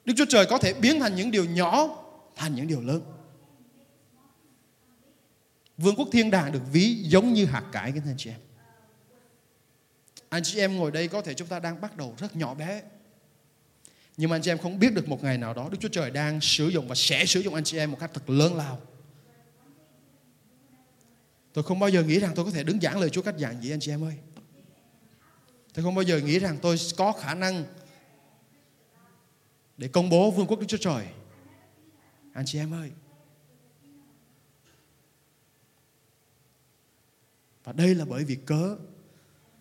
Đức chúa trời có thể biến thành những điều nhỏ thành những điều lớn. Vương quốc thiên đàng được ví giống như hạt cải các anh chị em. Anh chị em ngồi đây có thể chúng ta đang bắt đầu rất nhỏ bé. Nhưng mà anh chị em không biết được một ngày nào đó Đức Chúa Trời đang sử dụng và sẽ sử dụng anh chị em một cách thật lớn lao. Tôi không bao giờ nghĩ rằng tôi có thể đứng giảng lời Chúa cách giảng gì, anh chị em ơi. Tôi không bao giờ nghĩ rằng tôi có khả năng để công bố vương quốc Đức Chúa Trời. Anh chị em ơi. Và đây là bởi vì cớ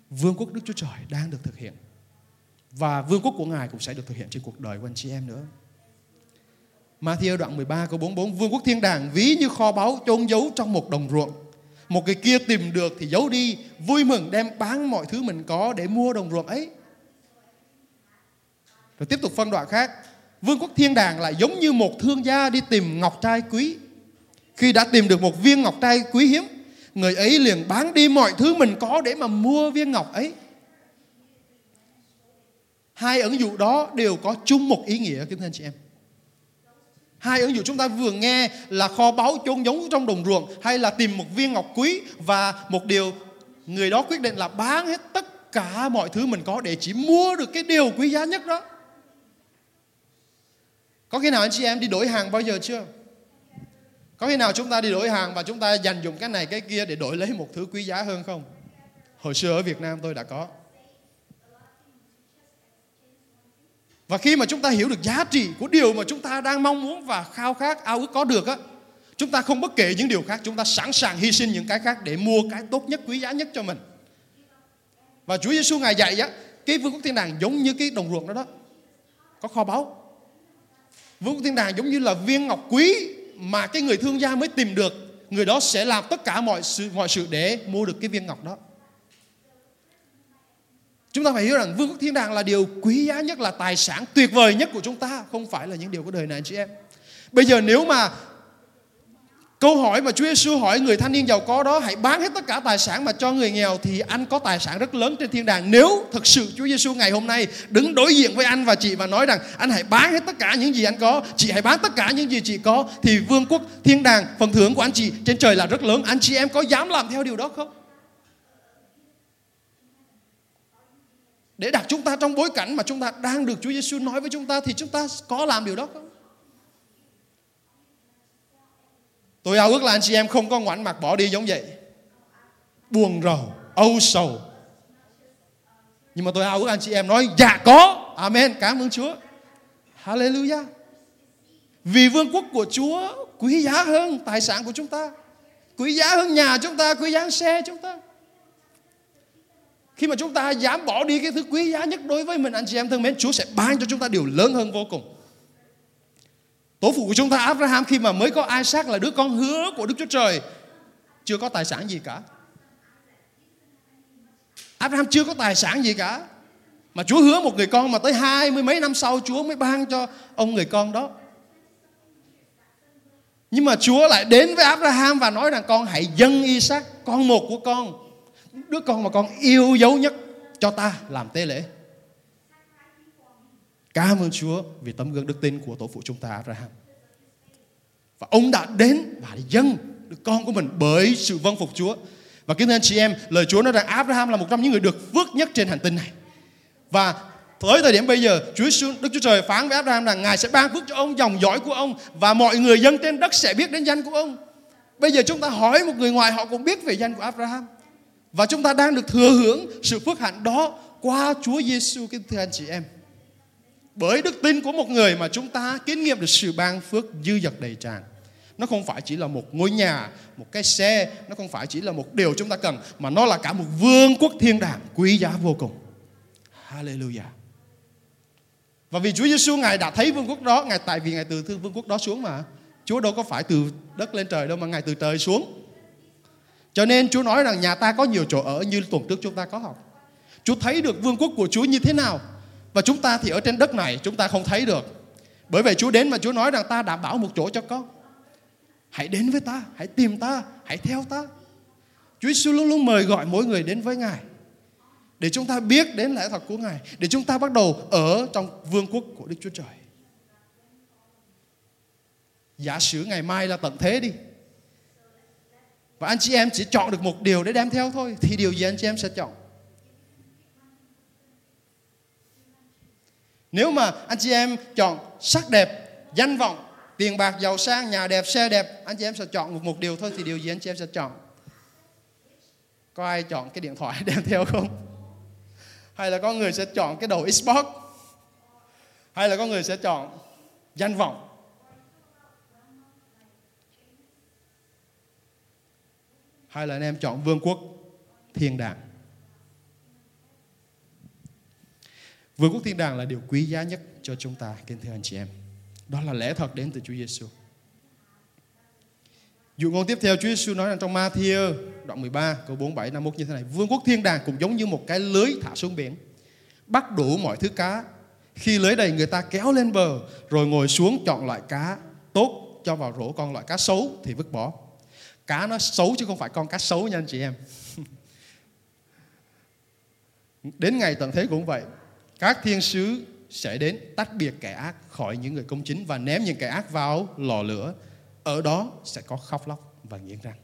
vương quốc Đức Chúa Trời đang được thực hiện. Và vương quốc của Ngài cũng sẽ được thực hiện trên cuộc đời của anh chị em nữa. Matthew đoạn 13 câu 44 Vương quốc thiên đàng ví như kho báu chôn giấu trong một đồng ruộng một người kia tìm được thì giấu đi, Vui mừng đem bán mọi thứ mình có để mua đồng ruộng ấy. Rồi tiếp tục phân đoạn khác. Vương quốc thiên đàng lại giống như một thương gia đi tìm ngọc trai quý. Khi đã tìm được một viên ngọc trai quý hiếm, người ấy liền bán đi mọi thứ mình có để mà mua viên ngọc ấy. Hai ứng dụ đó đều có chung một ý nghĩa, kính thưa anh chị em hai ứng dụng chúng ta vừa nghe là kho báu chôn giống trong đồng ruộng hay là tìm một viên ngọc quý và một điều người đó quyết định là bán hết tất cả mọi thứ mình có để chỉ mua được cái điều quý giá nhất đó có khi nào anh chị em đi đổi hàng bao giờ chưa có khi nào chúng ta đi đổi hàng và chúng ta dành dụng cái này cái kia để đổi lấy một thứ quý giá hơn không? Hồi xưa ở Việt Nam tôi đã có. Và khi mà chúng ta hiểu được giá trị của điều mà chúng ta đang mong muốn và khao khát ao ước có được á, chúng ta không bất kể những điều khác, chúng ta sẵn sàng hy sinh những cái khác để mua cái tốt nhất, quý giá nhất cho mình. Và Chúa Giêsu ngài dạy á, cái vương quốc thiên đàng giống như cái đồng ruộng đó đó, có kho báu. Vương quốc thiên đàng giống như là viên ngọc quý mà cái người thương gia mới tìm được người đó sẽ làm tất cả mọi sự mọi sự để mua được cái viên ngọc đó chúng ta phải hiểu rằng vương quốc thiên đàng là điều quý giá nhất là tài sản tuyệt vời nhất của chúng ta không phải là những điều của đời này anh chị em bây giờ nếu mà Câu hỏi mà Chúa Giêsu hỏi người thanh niên giàu có đó hãy bán hết tất cả tài sản mà cho người nghèo thì anh có tài sản rất lớn trên thiên đàng. Nếu thực sự Chúa Giêsu ngày hôm nay đứng đối diện với anh và chị và nói rằng anh hãy bán hết tất cả những gì anh có, chị hãy bán tất cả những gì chị có thì vương quốc thiên đàng phần thưởng của anh chị trên trời là rất lớn. Anh chị em có dám làm theo điều đó không? Để đặt chúng ta trong bối cảnh mà chúng ta đang được Chúa Giêsu nói với chúng ta thì chúng ta có làm điều đó không? Tôi ao ước là anh chị em không có ngoảnh mặt bỏ đi giống vậy. Buồn rầu, âu sầu. Nhưng mà tôi ao ước anh chị em nói dạ có. Amen. Cảm ơn Chúa. Hallelujah. Vì vương quốc của Chúa quý giá hơn tài sản của chúng ta quý giá hơn nhà chúng ta quý giá hơn xe chúng ta khi mà chúng ta dám bỏ đi cái thứ quý giá nhất đối với mình, anh chị em thân mến, Chúa sẽ ban cho chúng ta điều lớn hơn vô cùng. Tổ phụ của chúng ta, Abraham, khi mà mới có Isaac là đứa con hứa của Đức Chúa Trời, chưa có tài sản gì cả. Abraham chưa có tài sản gì cả. Mà Chúa hứa một người con mà tới hai mươi mấy năm sau, Chúa mới ban cho ông người con đó. Nhưng mà Chúa lại đến với Abraham và nói rằng, con hãy dâng Isaac, con một của con đứa con mà con yêu dấu nhất cho ta làm tế lễ Cảm ơn Chúa vì tấm gương đức tin của tổ phụ chúng ta Abraham. Và ông đã đến và dâng đứa con của mình bởi sự vâng phục Chúa. Và kính thưa anh chị em, lời Chúa nói rằng Abraham là một trong những người được phước nhất trên hành tinh này. Và tới thời điểm bây giờ, Chúa Đức Chúa Trời phán với Abraham rằng Ngài sẽ ban phước cho ông dòng dõi của ông và mọi người dân trên đất sẽ biết đến danh của ông. Bây giờ chúng ta hỏi một người ngoài họ cũng biết về danh của Abraham. Và chúng ta đang được thừa hưởng sự phước hạnh đó qua Chúa Giêsu kính thưa anh chị em. Bởi đức tin của một người mà chúng ta kinh nghiệm được sự ban phước dư dật đầy tràn. Nó không phải chỉ là một ngôi nhà, một cái xe, nó không phải chỉ là một điều chúng ta cần, mà nó là cả một vương quốc thiên đàng quý giá vô cùng. Hallelujah. Và vì Chúa Giêsu ngài đã thấy vương quốc đó, ngài tại vì ngài từ thương vương quốc đó xuống mà. Chúa đâu có phải từ đất lên trời đâu mà ngài từ trời xuống. Cho nên Chúa nói rằng nhà ta có nhiều chỗ ở như tuần trước chúng ta có học. Chúa thấy được vương quốc của Chúa như thế nào và chúng ta thì ở trên đất này chúng ta không thấy được. Bởi vậy Chúa đến mà Chúa nói rằng ta đảm bảo một chỗ cho con. Hãy đến với ta, hãy tìm ta, hãy theo ta. Chúa Giêsu luôn luôn mời gọi mỗi người đến với Ngài. Để chúng ta biết đến lẽ thật của Ngài. Để chúng ta bắt đầu ở trong vương quốc của Đức Chúa Trời. Giả sử ngày mai là tận thế đi. Và anh chị em chỉ chọn được một điều để đem theo thôi. Thì điều gì anh chị em sẽ chọn? Nếu mà anh chị em chọn sắc đẹp, danh vọng, tiền bạc, giàu sang, nhà đẹp, xe đẹp, anh chị em sẽ chọn một, một điều thôi thì điều gì anh chị em sẽ chọn? Có ai chọn cái điện thoại [laughs] đem theo không? Hay là có người sẽ chọn cái đầu Xbox? Hay là có người sẽ chọn danh vọng? Hay là anh em chọn vương quốc thiên đàng? Vương quốc thiên đàng là điều quý giá nhất cho chúng ta, kính thưa anh chị em. Đó là lẽ thật đến từ Chúa Giêsu. Dụ ngôn tiếp theo Chúa Giêsu nói rằng trong Matthew đoạn 13 câu 47 51 như thế này, vương quốc thiên đàng cũng giống như một cái lưới thả xuống biển, bắt đủ mọi thứ cá. Khi lưới đầy người ta kéo lên bờ rồi ngồi xuống chọn loại cá tốt cho vào rổ con loại cá xấu thì vứt bỏ. Cá nó xấu chứ không phải con cá xấu nha anh chị em. [laughs] Đến ngày tận thế cũng vậy các thiên sứ sẽ đến tách biệt kẻ ác khỏi những người công chính và ném những kẻ ác vào lò lửa. Ở đó sẽ có khóc lóc và nghiến răng.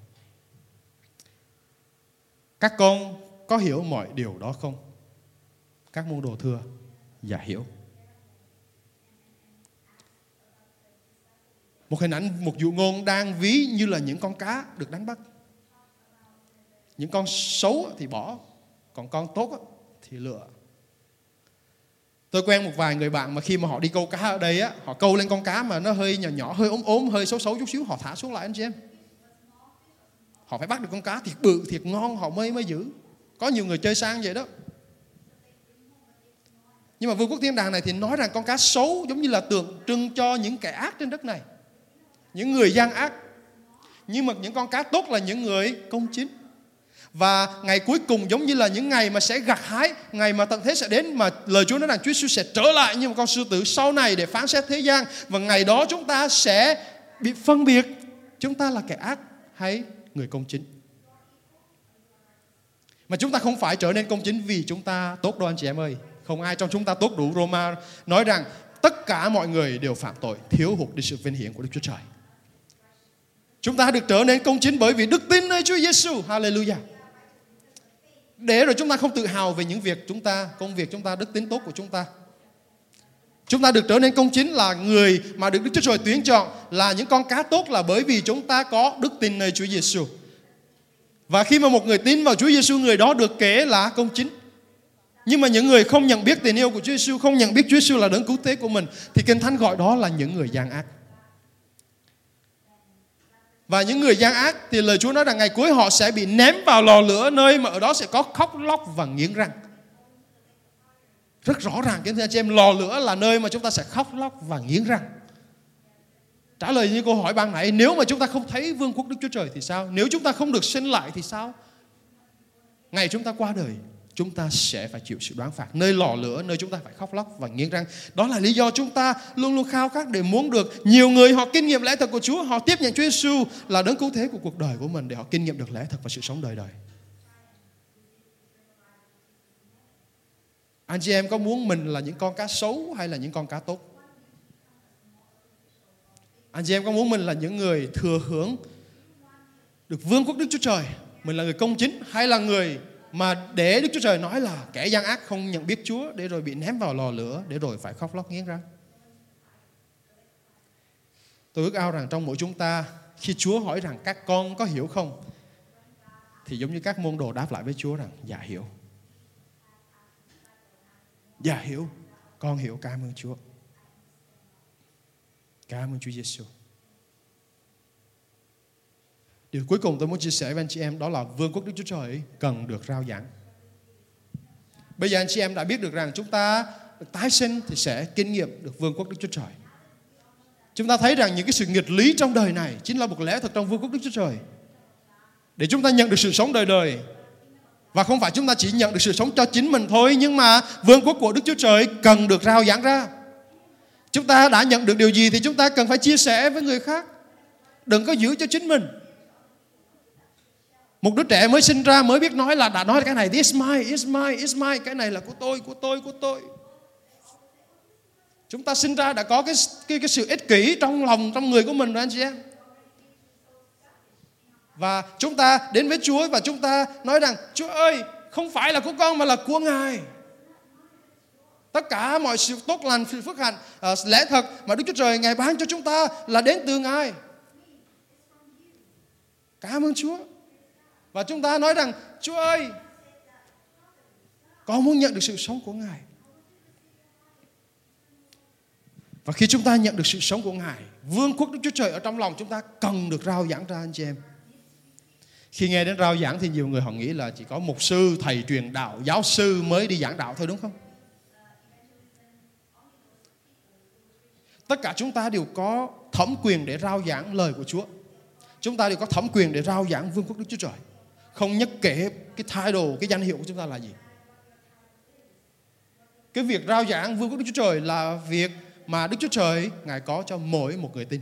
Các con có hiểu mọi điều đó không? Các môn đồ thưa, dạ hiểu. Một hình ảnh, một dụ ngôn đang ví như là những con cá được đánh bắt. Những con xấu thì bỏ, còn con tốt thì lựa. Tôi quen một vài người bạn mà khi mà họ đi câu cá ở đây á, họ câu lên con cá mà nó hơi nhỏ nhỏ, hơi ốm ốm, hơi xấu xấu chút xíu, họ thả xuống lại anh chị em. Họ phải bắt được con cá thiệt bự, thiệt ngon họ mới mới giữ. Có nhiều người chơi sang vậy đó. Nhưng mà vương quốc thiên đàng này thì nói rằng con cá xấu giống như là tượng trưng cho những kẻ ác trên đất này. Những người gian ác. Nhưng mà những con cá tốt là những người công chính. Và ngày cuối cùng giống như là những ngày mà sẽ gặt hái, ngày mà tận thế sẽ đến mà lời Chúa nói rằng Chúa Giêsu sẽ trở lại như một con sư tử sau này để phán xét thế gian và ngày đó chúng ta sẽ bị phân biệt chúng ta là kẻ ác hay người công chính. Mà chúng ta không phải trở nên công chính vì chúng ta tốt đâu anh chị em ơi. Không ai trong chúng ta tốt đủ. Roma nói rằng tất cả mọi người đều phạm tội, thiếu hụt đi sự vinh hiển của Đức Chúa Trời. Chúng ta được trở nên công chính bởi vì đức tin nơi Chúa Giêsu. Hallelujah. Để rồi chúng ta không tự hào về những việc chúng ta, công việc chúng ta, đức tính tốt của chúng ta. Chúng ta được trở nên công chính là người mà được Đức Chúa Trời tuyển chọn, là những con cá tốt, là bởi vì chúng ta có đức tin nơi Chúa Giêsu. Và khi mà một người tin vào Chúa Giêsu, người đó được kể là công chính. Nhưng mà những người không nhận biết tình yêu của Chúa Giêsu, không nhận biết Chúa Giêsu là đấng cứu thế của mình, thì kinh thánh gọi đó là những người gian ác. Và những người gian ác thì lời Chúa nói rằng ngày cuối họ sẽ bị ném vào lò lửa nơi mà ở đó sẽ có khóc lóc và nghiến răng. Rất rõ ràng kính thưa anh chị em, lò lửa là nơi mà chúng ta sẽ khóc lóc và nghiến răng. Trả lời như câu hỏi ban nãy, nếu mà chúng ta không thấy vương quốc Đức Chúa Trời thì sao? Nếu chúng ta không được sinh lại thì sao? Ngày chúng ta qua đời, chúng ta sẽ phải chịu sự đoán phạt. Nơi lò lửa, nơi chúng ta phải khóc lóc và nghiến răng. Đó là lý do chúng ta luôn luôn khao khát để muốn được nhiều người họ kinh nghiệm lẽ thật của Chúa, họ tiếp nhận Chúa Giêsu là đấng cứu thế của cuộc đời của mình để họ kinh nghiệm được lẽ thật và sự sống đời đời. Anh chị em có muốn mình là những con cá xấu hay là những con cá tốt? Anh chị em có muốn mình là những người thừa hưởng được vương quốc Đức Chúa Trời, mình là người công chính hay là người mà để Đức Chúa Trời nói là kẻ gian ác không nhận biết Chúa để rồi bị ném vào lò lửa để rồi phải khóc lóc nghiến răng. Tôi ước ao rằng trong mỗi chúng ta khi Chúa hỏi rằng các con có hiểu không thì giống như các môn đồ đáp lại với Chúa rằng dạ hiểu. Dạ hiểu, con hiểu cảm ơn Chúa. Cảm ơn Chúa Giêsu. Điều cuối cùng tôi muốn chia sẻ với anh chị em đó là vương quốc Đức Chúa Trời cần được rao giảng. Bây giờ anh chị em đã biết được rằng chúng ta tái sinh thì sẽ kinh nghiệm được vương quốc Đức Chúa Trời. Chúng ta thấy rằng những cái sự nghịch lý trong đời này chính là một lẽ thật trong vương quốc Đức Chúa Trời. Để chúng ta nhận được sự sống đời đời. Và không phải chúng ta chỉ nhận được sự sống cho chính mình thôi, nhưng mà vương quốc của Đức Chúa Trời cần được rao giảng ra. Chúng ta đã nhận được điều gì thì chúng ta cần phải chia sẻ với người khác. Đừng có giữ cho chính mình. Một đứa trẻ mới sinh ra mới biết nói là đã nói cái này this my, is my, is my, cái này là của tôi, của tôi, của tôi. Chúng ta sinh ra đã có cái cái, cái sự ích kỷ trong lòng trong người của mình rồi anh chị em. Và chúng ta đến với Chúa và chúng ta nói rằng Chúa ơi, không phải là của con mà là của Ngài. Tất cả mọi sự tốt lành, sự phước hạnh, ờ, lẽ thật mà Đức Chúa Trời Ngài ban cho chúng ta là đến từ Ngài. Cảm ơn Chúa. Và chúng ta nói rằng Chúa ơi Con muốn nhận được sự sống của Ngài Và khi chúng ta nhận được sự sống của Ngài Vương quốc Đức Chúa Trời ở trong lòng chúng ta cần được rao giảng ra anh chị em Khi nghe đến rao giảng thì nhiều người họ nghĩ là chỉ có mục sư, thầy truyền đạo, giáo sư mới đi giảng đạo thôi đúng không? Tất cả chúng ta đều có thẩm quyền để rao giảng lời của Chúa. Chúng ta đều có thẩm quyền để rao giảng vương quốc Đức Chúa Trời không nhất kể cái thái độ cái danh hiệu của chúng ta là gì. Cái việc rao giảng vương quốc đức chúa trời là việc mà đức chúa trời ngài có cho mỗi một người tin.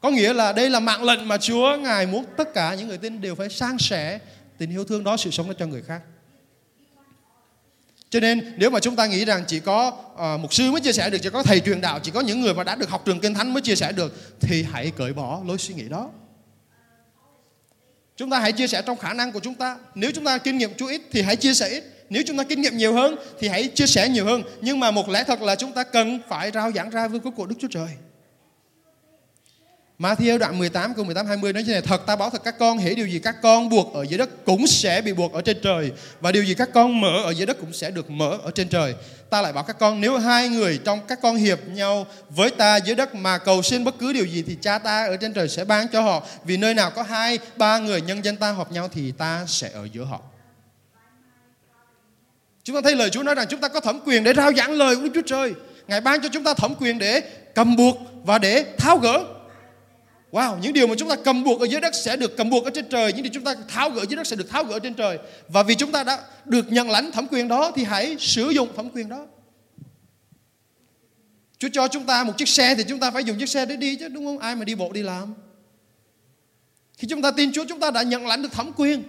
Có nghĩa là đây là mạng lệnh mà chúa ngài muốn tất cả những người tin đều phải san sẻ tình yêu thương đó sự sống đó cho người khác. Cho nên nếu mà chúng ta nghĩ rằng chỉ có uh, mục sư mới chia sẻ được, chỉ có thầy truyền đạo, chỉ có những người mà đã được học trường kinh thánh mới chia sẻ được thì hãy cởi bỏ lối suy nghĩ đó. Chúng ta hãy chia sẻ trong khả năng của chúng ta. Nếu chúng ta kinh nghiệm chú ít thì hãy chia sẻ ít. Nếu chúng ta kinh nghiệm nhiều hơn thì hãy chia sẻ nhiều hơn. Nhưng mà một lẽ thật là chúng ta cần phải rao giảng ra vương quốc của Đức Chúa Trời. Matthew đoạn 18 câu 18 20 nói như này, Thật ta bảo thật các con Hễ điều gì các con buộc ở dưới đất Cũng sẽ bị buộc ở trên trời, Và điều gì các con mở ở dưới đất Cũng sẽ được mở ở trên trời. Ta lại bảo các con, Nếu hai người trong các con hiệp nhau Với ta dưới đất mà cầu xin bất cứ điều gì Thì cha ta ở trên trời sẽ ban cho họ, Vì nơi nào có hai, ba người nhân dân ta họp nhau Thì ta sẽ ở giữa họ. Chúng ta thấy lời Chúa nói rằng Chúng ta có thẩm quyền để rao giảng lời của Đức Chúa Trời. Ngài ban cho chúng ta thẩm quyền để cầm buộc Và để tháo gỡ. Wow, những điều mà chúng ta cầm buộc ở dưới đất sẽ được cầm buộc ở trên trời, những điều chúng ta tháo gỡ dưới đất sẽ được tháo gỡ trên trời. Và vì chúng ta đã được nhận lãnh thẩm quyền đó thì hãy sử dụng thẩm quyền đó. Chúa cho chúng ta một chiếc xe thì chúng ta phải dùng chiếc xe để đi chứ đúng không? Ai mà đi bộ đi làm. Khi chúng ta tin Chúa chúng ta đã nhận lãnh được thẩm quyền.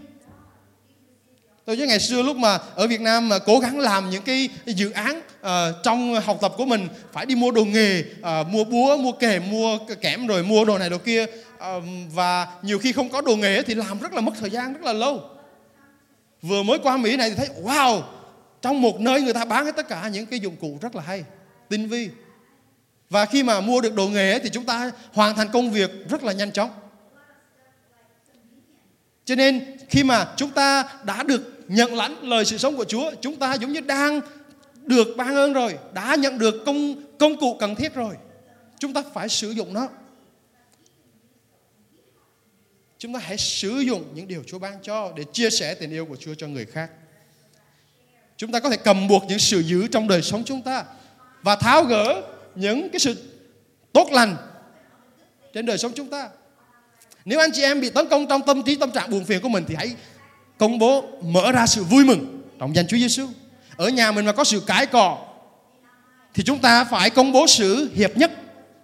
Tôi nhớ ngày xưa lúc mà ở Việt Nam mà cố gắng làm những cái dự án uh, trong học tập của mình phải đi mua đồ nghề, uh, mua búa, mua kềm, mua kẽm rồi mua đồ này đồ kia uh, và nhiều khi không có đồ nghề thì làm rất là mất thời gian rất là lâu. Vừa mới qua Mỹ này thì thấy wow, trong một nơi người ta bán hết tất cả những cái dụng cụ rất là hay, tinh vi. Và khi mà mua được đồ nghề thì chúng ta hoàn thành công việc rất là nhanh chóng. Cho nên khi mà chúng ta đã được nhận lãnh lời sự sống của Chúa, chúng ta giống như đang được ban ơn rồi, đã nhận được công công cụ cần thiết rồi. Chúng ta phải sử dụng nó. Chúng ta hãy sử dụng những điều Chúa ban cho để chia sẻ tình yêu của Chúa cho người khác. Chúng ta có thể cầm buộc những sự dữ trong đời sống chúng ta và tháo gỡ những cái sự tốt lành trên đời sống chúng ta. Nếu anh chị em bị tấn công trong tâm trí tâm trạng buồn phiền của mình thì hãy công bố, mở ra sự vui mừng trong danh Chúa Giêsu. Ở nhà mình mà có sự cãi cọ, thì chúng ta phải công bố sự hiệp nhất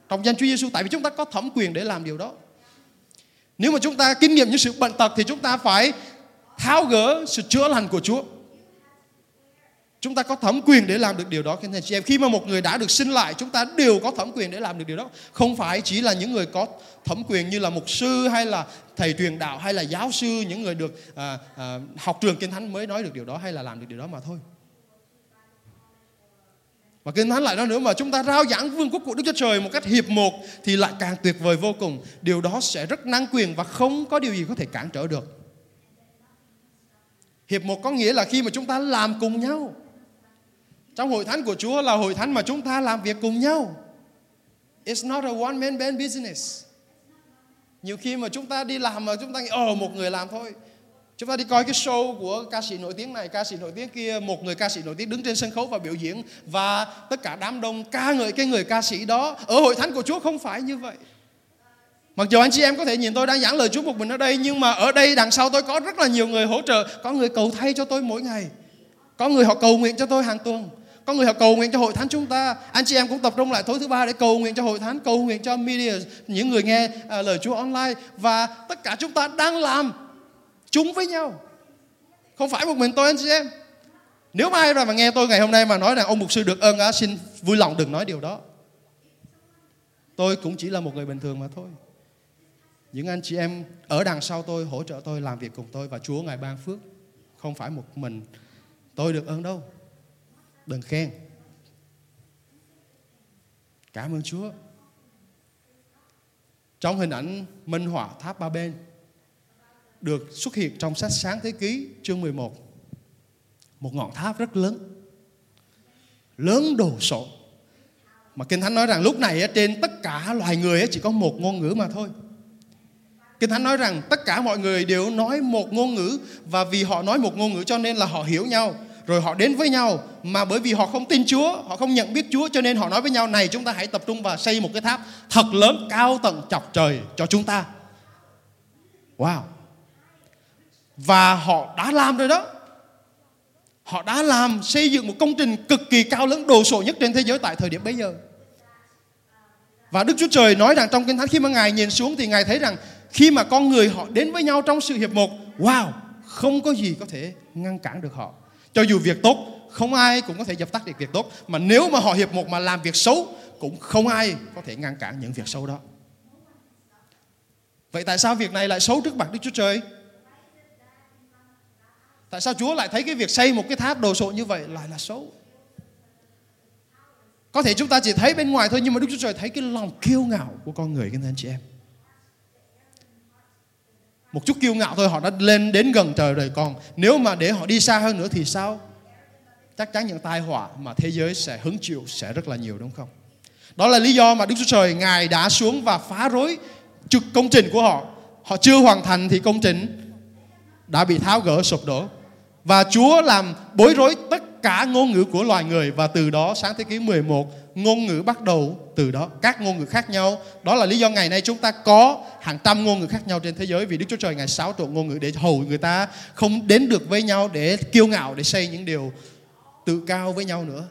trong danh Chúa Giêsu, tại vì chúng ta có thẩm quyền để làm điều đó. Nếu mà chúng ta kinh nghiệm những sự bệnh tật thì chúng ta phải tháo gỡ sự chữa lành của Chúa. Chúng ta có thẩm quyền để làm được điều đó anh chị em. Khi mà một người đã được sinh lại, chúng ta đều có thẩm quyền để làm được điều đó. Không phải chỉ là những người có thẩm quyền như là mục sư hay là thầy truyền đạo hay là giáo sư, những người được à, à, học trường kinh thánh mới nói được điều đó hay là làm được điều đó mà thôi. Và Kinh Thánh lại nói nữa mà chúng ta rao giảng vương quốc của Đức Chúa Trời một cách hiệp một thì lại càng tuyệt vời vô cùng. Điều đó sẽ rất năng quyền và không có điều gì có thể cản trở được. Hiệp một có nghĩa là khi mà chúng ta làm cùng nhau. Trong hội thánh của Chúa là hội thánh mà chúng ta làm việc cùng nhau. It's not a one man band business. Nhiều khi mà chúng ta đi làm mà chúng ta nghĩ, ờ một người làm thôi. Chúng ta đi coi cái show của ca sĩ nổi tiếng này, ca sĩ nổi tiếng kia, một người ca sĩ nổi tiếng đứng trên sân khấu và biểu diễn và tất cả đám đông ca ngợi cái người ca sĩ đó. Ở hội thánh của Chúa không phải như vậy. Mặc dù anh chị em có thể nhìn tôi đang giảng lời Chúa một mình ở đây nhưng mà ở đây đằng sau tôi có rất là nhiều người hỗ trợ, có người cầu thay cho tôi mỗi ngày. Có người họ cầu nguyện cho tôi hàng tuần. Có người họ cầu nguyện cho hội thánh chúng ta. Anh chị em cũng tập trung lại tối thứ ba để cầu nguyện cho hội thánh, cầu nguyện cho media, những người nghe uh, lời Chúa online. Và tất cả chúng ta đang làm chung với nhau. Không phải một mình tôi anh chị em. Nếu mà ai mà nghe tôi ngày hôm nay mà nói rằng ông mục sư được ơn á xin vui lòng đừng nói điều đó. Tôi cũng chỉ là một người bình thường mà thôi. Những anh chị em ở đằng sau tôi hỗ trợ tôi làm việc cùng tôi và Chúa ngài ban phước. Không phải một mình tôi được ơn đâu đừng khen cảm ơn Chúa trong hình ảnh minh họa tháp ba bên được xuất hiện trong sách Sáng Thế Ký, chương 11. Một ngọn tháp rất lớn. Lớn đồ sộ. Mà Kinh Thánh nói rằng lúc này trên tất cả loài người chỉ có một ngôn ngữ mà thôi. Kinh Thánh nói rằng tất cả mọi người đều nói một ngôn ngữ, và vì họ nói một ngôn ngữ cho nên là họ hiểu nhau rồi họ đến với nhau mà bởi vì họ không tin Chúa, họ không nhận biết Chúa cho nên họ nói với nhau này chúng ta hãy tập trung và xây một cái tháp thật lớn cao tận chọc trời cho chúng ta. Wow, và họ đã làm rồi đó họ đã làm xây dựng một công trình cực kỳ cao lớn đồ sộ nhất trên thế giới tại thời điểm bấy giờ và Đức Chúa Trời nói rằng trong Kinh Thánh khi mà Ngài nhìn xuống thì Ngài thấy rằng khi mà con người họ đến với nhau trong sự hiệp một, wow, không có gì có thể ngăn cản được họ. Cho dù việc tốt, không ai cũng có thể dập tắt được việc tốt. Mà nếu mà họ hiệp một mà làm việc xấu, cũng không ai có thể ngăn cản những việc xấu đó. Vậy tại sao việc này lại xấu trước mặt Đức Chúa Trời? Tại sao Chúa lại thấy cái việc xây một cái tháp đồ sộ như vậy lại là xấu? Có thể chúng ta chỉ thấy bên ngoài thôi nhưng mà Đức Chúa Trời thấy cái lòng kiêu ngạo của con người các anh chị em. Một chút kiêu ngạo thôi, họ đã lên đến gần trời rồi còn nếu mà để họ đi xa hơn nữa thì sao? Chắc chắn những tai họa mà thế giới sẽ hứng chịu sẽ rất là nhiều, đúng không? Đó là lý do mà Đức Chúa Trời, Ngài đã xuống và phá rối trực công trình của họ. Họ chưa hoàn thành thì công trình đã bị tháo gỡ, sụp đổ. Và Chúa làm bối rối tất cả ngôn ngữ của loài người và từ đó, sáng thế kỷ 11 ngôn ngữ bắt đầu từ đó. Các ngôn ngữ khác nhau. Đó là lý do ngày nay chúng ta có hàng trăm ngôn ngữ khác nhau trên thế giới vì Đức Chúa Trời ngài xáo trộn ngôn ngữ để hầu người ta không đến được với nhau, để kiêu ngạo, để xây những điều tự cao với nhau nữa.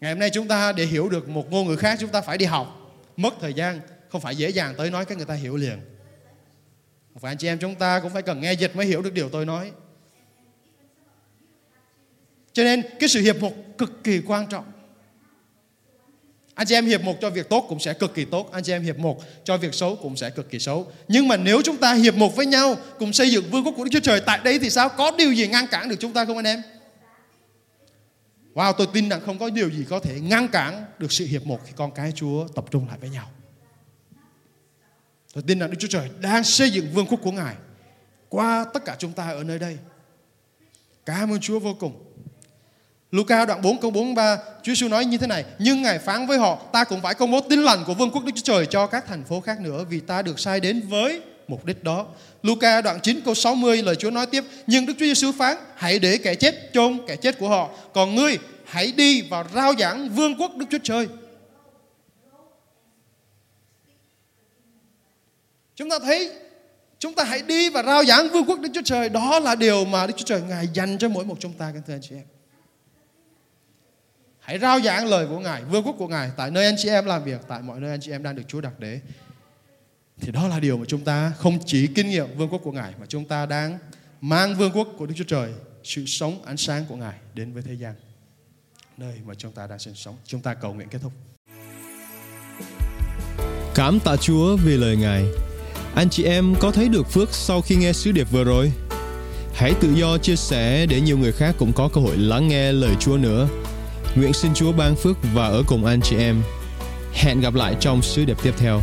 Ngày hôm nay chúng ta để hiểu được một ngôn ngữ khác, chúng ta phải đi học. Mất thời gian, không phải dễ dàng tới nói cái người ta hiểu liền. Và anh chị em chúng ta cũng phải cần nghe dịch mới hiểu được điều tôi nói. Cho nên cái sự hiệp một cực kỳ quan trọng. Anh chị em hiệp một cho việc tốt cũng sẽ cực kỳ tốt. Anh chị em hiệp một cho việc xấu cũng sẽ cực kỳ xấu. Nhưng mà nếu chúng ta hiệp một với nhau cùng xây dựng vương quốc của Đức Chúa Trời tại đây thì sao? Có điều gì ngăn cản được chúng ta không anh em? Wow, tôi tin rằng không có điều gì có thể ngăn cản được sự hiệp một khi con cái Chúa tập trung lại với nhau. Tôi tin rằng Đức Chúa Trời đang xây dựng vương quốc của Ngài qua tất cả chúng ta ở nơi đây. Cảm ơn Chúa vô cùng. Luca đoạn 4 câu 43 Chúa Giêsu nói như thế này Nhưng Ngài phán với họ Ta cũng phải công bố tin lành của vương quốc Đức Chúa Trời Cho các thành phố khác nữa Vì ta được sai đến với mục đích đó. Luca đoạn 9 câu 60 lời Chúa nói tiếp, nhưng Đức Chúa Giêsu phán, hãy để kẻ chết chôn kẻ chết của họ, còn ngươi hãy đi và rao giảng vương quốc Đức Chúa Trời. Chúng ta thấy chúng ta hãy đi và rao giảng vương quốc Đức Chúa Trời, đó là điều mà Đức Chúa Trời Ngài dành cho mỗi một chúng ta các thưa anh chị em. Hãy rao giảng lời của Ngài, vương quốc của Ngài tại nơi anh chị em làm việc, tại mọi nơi anh chị em đang được Chúa đặt để. Thì đó là điều mà chúng ta không chỉ kinh nghiệm vương quốc của Ngài mà chúng ta đang mang vương quốc của Đức Chúa Trời, sự sống ánh sáng của Ngài đến với thế gian. Nơi mà chúng ta đang sinh sống. Chúng ta cầu nguyện kết thúc. Cảm tạ Chúa vì lời Ngài. Anh chị em có thấy được phước sau khi nghe sứ điệp vừa rồi? Hãy tự do chia sẻ để nhiều người khác cũng có cơ hội lắng nghe lời Chúa nữa. Nguyện xin Chúa ban phước và ở cùng anh chị em. Hẹn gặp lại trong sứ điệp tiếp theo.